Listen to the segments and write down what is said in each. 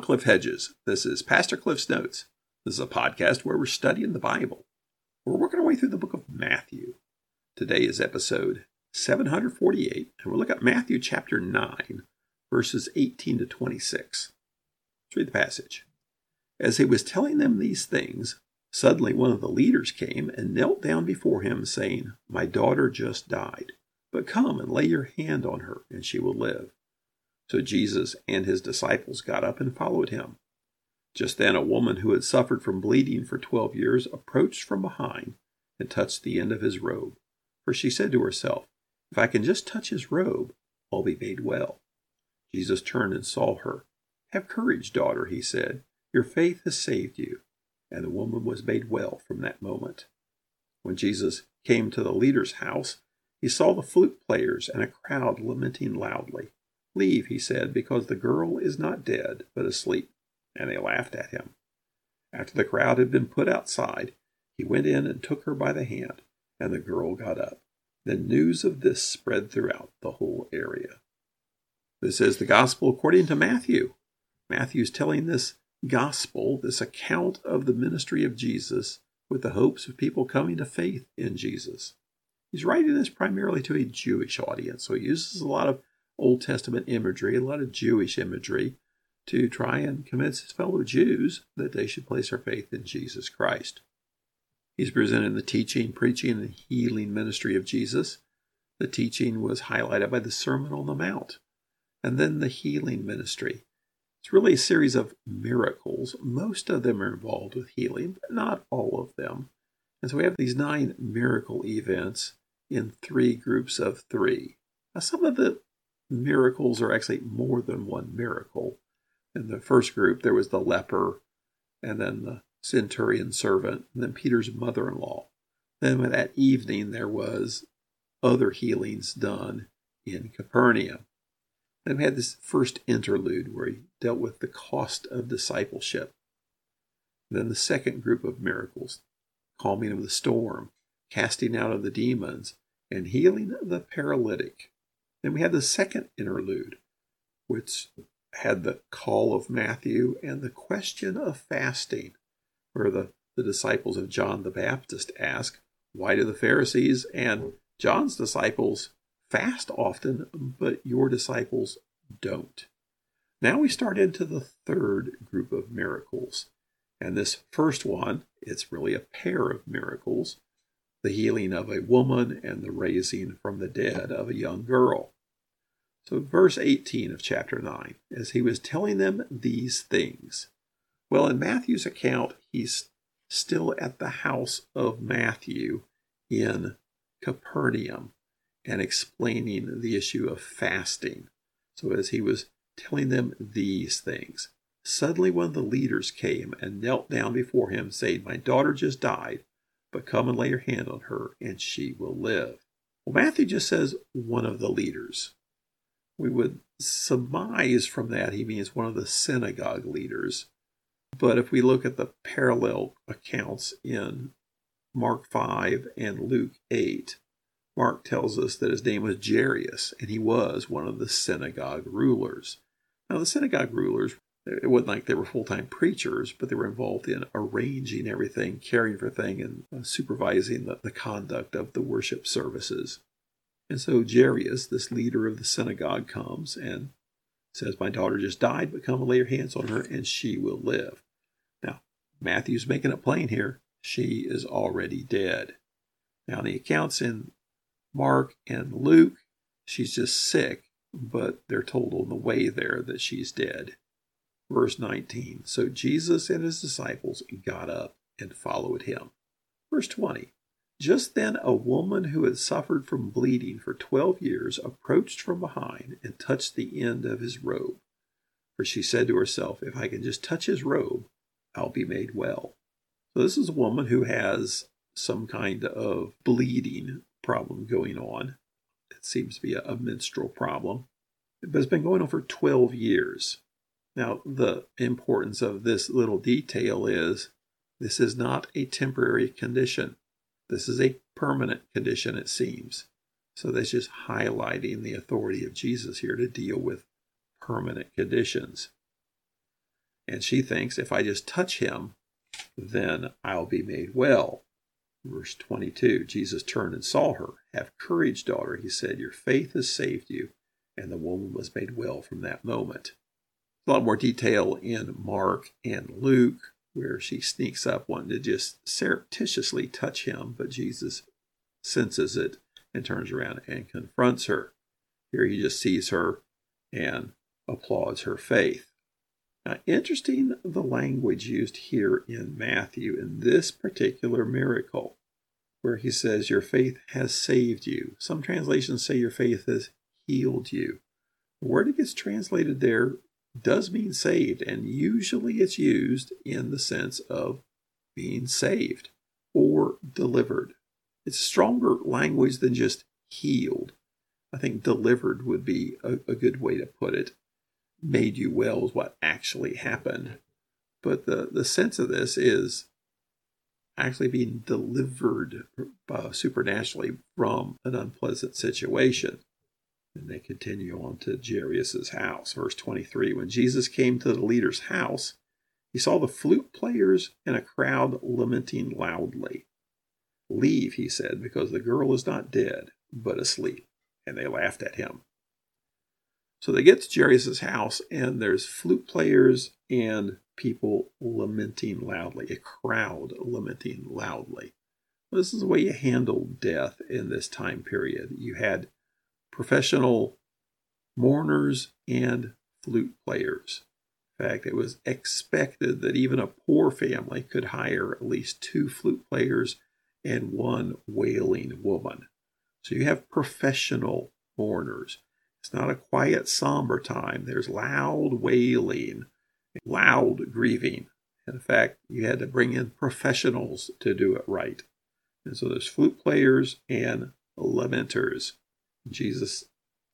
Cliff Hedges. This is Pastor Cliff's Notes. This is a podcast where we're studying the Bible. We're working our way through the book of Matthew. Today is episode 748, and we'll look at Matthew chapter 9, verses 18 to 26. Let's read the passage. As he was telling them these things, suddenly one of the leaders came and knelt down before him, saying, My daughter just died, but come and lay your hand on her, and she will live. So Jesus and his disciples got up and followed him. Just then, a woman who had suffered from bleeding for twelve years approached from behind and touched the end of his robe. For she said to herself, If I can just touch his robe, I'll be made well. Jesus turned and saw her. Have courage, daughter, he said. Your faith has saved you. And the woman was made well from that moment. When Jesus came to the leader's house, he saw the flute players and a crowd lamenting loudly. Leave, he said, because the girl is not dead, but asleep. And they laughed at him. After the crowd had been put outside, he went in and took her by the hand, and the girl got up. Then news of this spread throughout the whole area. This is the gospel according to Matthew. Matthew's telling this gospel, this account of the ministry of Jesus, with the hopes of people coming to faith in Jesus. He's writing this primarily to a Jewish audience, so he uses a lot of Old Testament imagery, a lot of Jewish imagery, to try and convince his fellow Jews that they should place their faith in Jesus Christ. He's presented the teaching, preaching, and healing ministry of Jesus. The teaching was highlighted by the Sermon on the Mount, and then the healing ministry. It's really a series of miracles. Most of them are involved with healing, but not all of them. And so we have these nine miracle events in three groups of three. Now, some of the miracles are actually more than one miracle. In the first group, there was the leper, and then the centurion servant, and then Peter's mother in law. Then that evening, there was other healings done in Capernaum. Then we had this first interlude where he dealt with the cost of discipleship. Then the second group of miracles calming of the storm, casting out of the demons, and healing the paralytic. Then we had the second interlude, which had the call of Matthew and the question of fasting, where the, the disciples of John the Baptist ask, Why do the Pharisees and John's disciples fast often, but your disciples don't? Now we start into the third group of miracles. And this first one, it's really a pair of miracles the healing of a woman and the raising from the dead of a young girl. So, verse 18 of chapter 9, as he was telling them these things. Well, in Matthew's account, he's still at the house of Matthew in Capernaum and explaining the issue of fasting. So, as he was telling them these things, suddenly one of the leaders came and knelt down before him, saying, My daughter just died but come and lay your hand on her, and she will live. Well, Matthew just says one of the leaders. We would surmise from that he means one of the synagogue leaders. But if we look at the parallel accounts in Mark 5 and Luke 8, Mark tells us that his name was Jairus, and he was one of the synagogue rulers. Now, the synagogue rulers it wasn't like they were full time preachers, but they were involved in arranging everything, caring for things, and uh, supervising the, the conduct of the worship services. And so Jairus, this leader of the synagogue, comes and says, My daughter just died, but come and lay your hands on her, and she will live. Now, Matthew's making it plain here. She is already dead. Now, the accounts in Mark and Luke, she's just sick, but they're told on the way there that she's dead. Verse 19 So Jesus and his disciples got up and followed him. Verse 20 Just then a woman who had suffered from bleeding for twelve years approached from behind and touched the end of his robe. For she said to herself, If I can just touch his robe, I'll be made well. So this is a woman who has some kind of bleeding problem going on. It seems to be a, a menstrual problem. But it's been going on for 12 years. Now, the importance of this little detail is this is not a temporary condition. This is a permanent condition, it seems. So that's just highlighting the authority of Jesus here to deal with permanent conditions. And she thinks if I just touch him, then I'll be made well. Verse 22 Jesus turned and saw her. Have courage, daughter, he said. Your faith has saved you. And the woman was made well from that moment. A lot more detail in Mark and Luke, where she sneaks up wanting to just surreptitiously touch him, but Jesus senses it and turns around and confronts her. Here he just sees her and applauds her faith. Now, interesting the language used here in Matthew in this particular miracle, where he says, Your faith has saved you. Some translations say your faith has healed you. The word that gets translated there does mean saved, and usually it's used in the sense of being saved or delivered. It's stronger language than just healed. I think delivered would be a, a good way to put it made you well is what actually happened. But the, the sense of this is actually being delivered supernaturally from an unpleasant situation. And they continue on to Jairus' house. Verse 23 When Jesus came to the leader's house, he saw the flute players and a crowd lamenting loudly. Leave, he said, because the girl is not dead, but asleep. And they laughed at him. So they get to Jairus' house, and there's flute players and people lamenting loudly, a crowd lamenting loudly. This is the way you handle death in this time period. You had professional mourners and flute players. In fact, it was expected that even a poor family could hire at least two flute players and one wailing woman. So you have professional mourners. It's not a quiet, somber time. There's loud wailing, loud grieving. In fact, you had to bring in professionals to do it right. And so there's flute players and lamenters. Jesus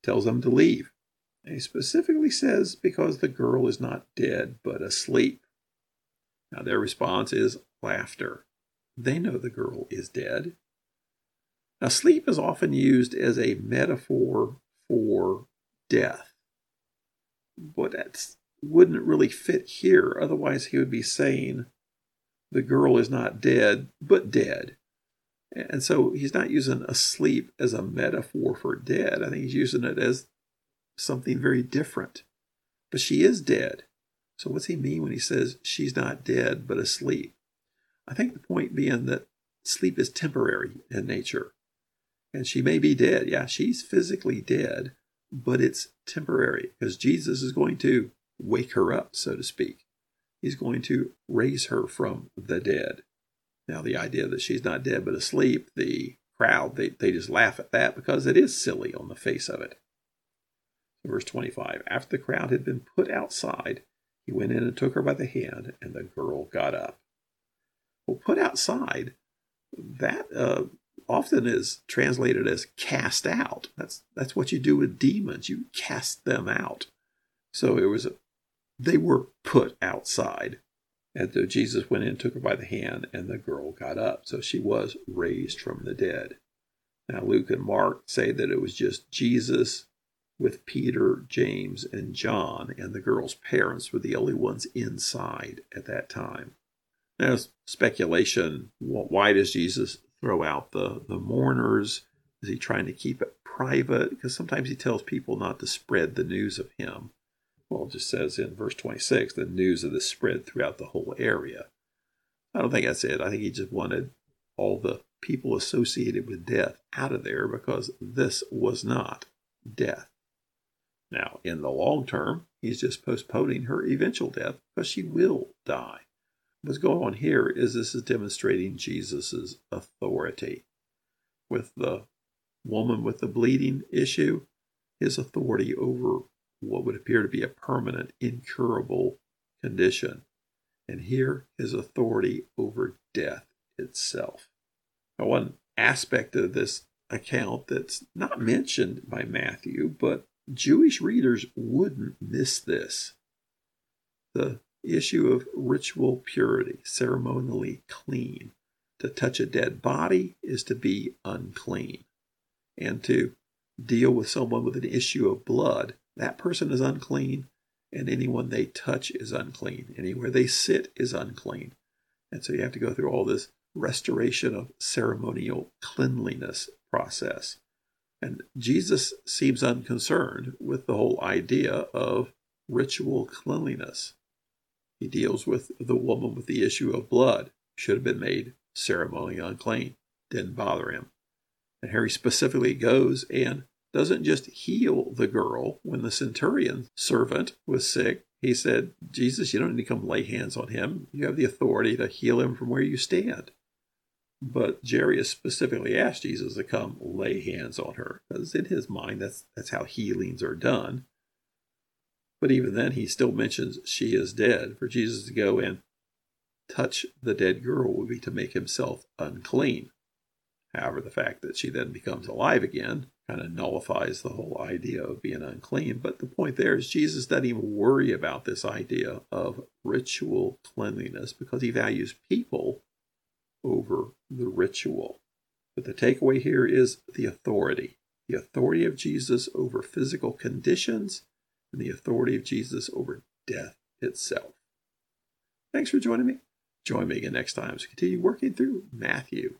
tells them to leave. And he specifically says, because the girl is not dead, but asleep. Now, their response is laughter. They know the girl is dead. Now, sleep is often used as a metaphor for death. But that wouldn't really fit here. Otherwise, he would be saying the girl is not dead, but dead. And so he's not using asleep as a metaphor for dead. I think he's using it as something very different. But she is dead. So what's he mean when he says she's not dead, but asleep? I think the point being that sleep is temporary in nature. And she may be dead. Yeah, she's physically dead, but it's temporary because Jesus is going to wake her up, so to speak. He's going to raise her from the dead. Now, the idea that she's not dead but asleep, the crowd, they, they just laugh at that because it is silly on the face of it. Verse 25 After the crowd had been put outside, he went in and took her by the hand, and the girl got up. Well, put outside, that uh, often is translated as cast out. That's that's what you do with demons. You cast them out. So it was a, they were put outside. And so Jesus went in, took her by the hand, and the girl got up. So she was raised from the dead. Now Luke and Mark say that it was just Jesus with Peter, James, and John, and the girl's parents were the only ones inside at that time. Now, speculation why does Jesus throw out the, the mourners? Is he trying to keep it private? Because sometimes he tells people not to spread the news of him. Well, it just says in verse 26 the news of this spread throughout the whole area. I don't think that's it. I think he just wanted all the people associated with death out of there because this was not death. Now, in the long term, he's just postponing her eventual death because she will die. What's going on here is this is demonstrating Jesus' authority. With the woman with the bleeding issue, his authority over what would appear to be a permanent, incurable condition. And here, his authority over death itself. Now, one aspect of this account that's not mentioned by Matthew, but Jewish readers wouldn't miss this. The issue of ritual purity, ceremonially clean. To touch a dead body is to be unclean. And to deal with someone with an issue of blood, that person is unclean and anyone they touch is unclean. Anywhere they sit is unclean. And so you have to go through all this restoration of ceremonial cleanliness process. And Jesus seems unconcerned with the whole idea of ritual cleanliness. He deals with the woman with the issue of blood, should have been made ceremonially unclean. Didn't bother him. And Harry specifically goes and doesn't just heal the girl when the centurion servant was sick. He said, Jesus, you don't need to come lay hands on him. You have the authority to heal him from where you stand. But Jairus specifically asked Jesus to come lay hands on her, because in his mind, that's, that's how healings are done. But even then, he still mentions she is dead. For Jesus to go and touch the dead girl would be to make himself unclean. However, the fact that she then becomes alive again kind of nullifies the whole idea of being unclean. But the point there is Jesus doesn't even worry about this idea of ritual cleanliness because he values people over the ritual. But the takeaway here is the authority the authority of Jesus over physical conditions and the authority of Jesus over death itself. Thanks for joining me. Join me again next time as we continue working through Matthew.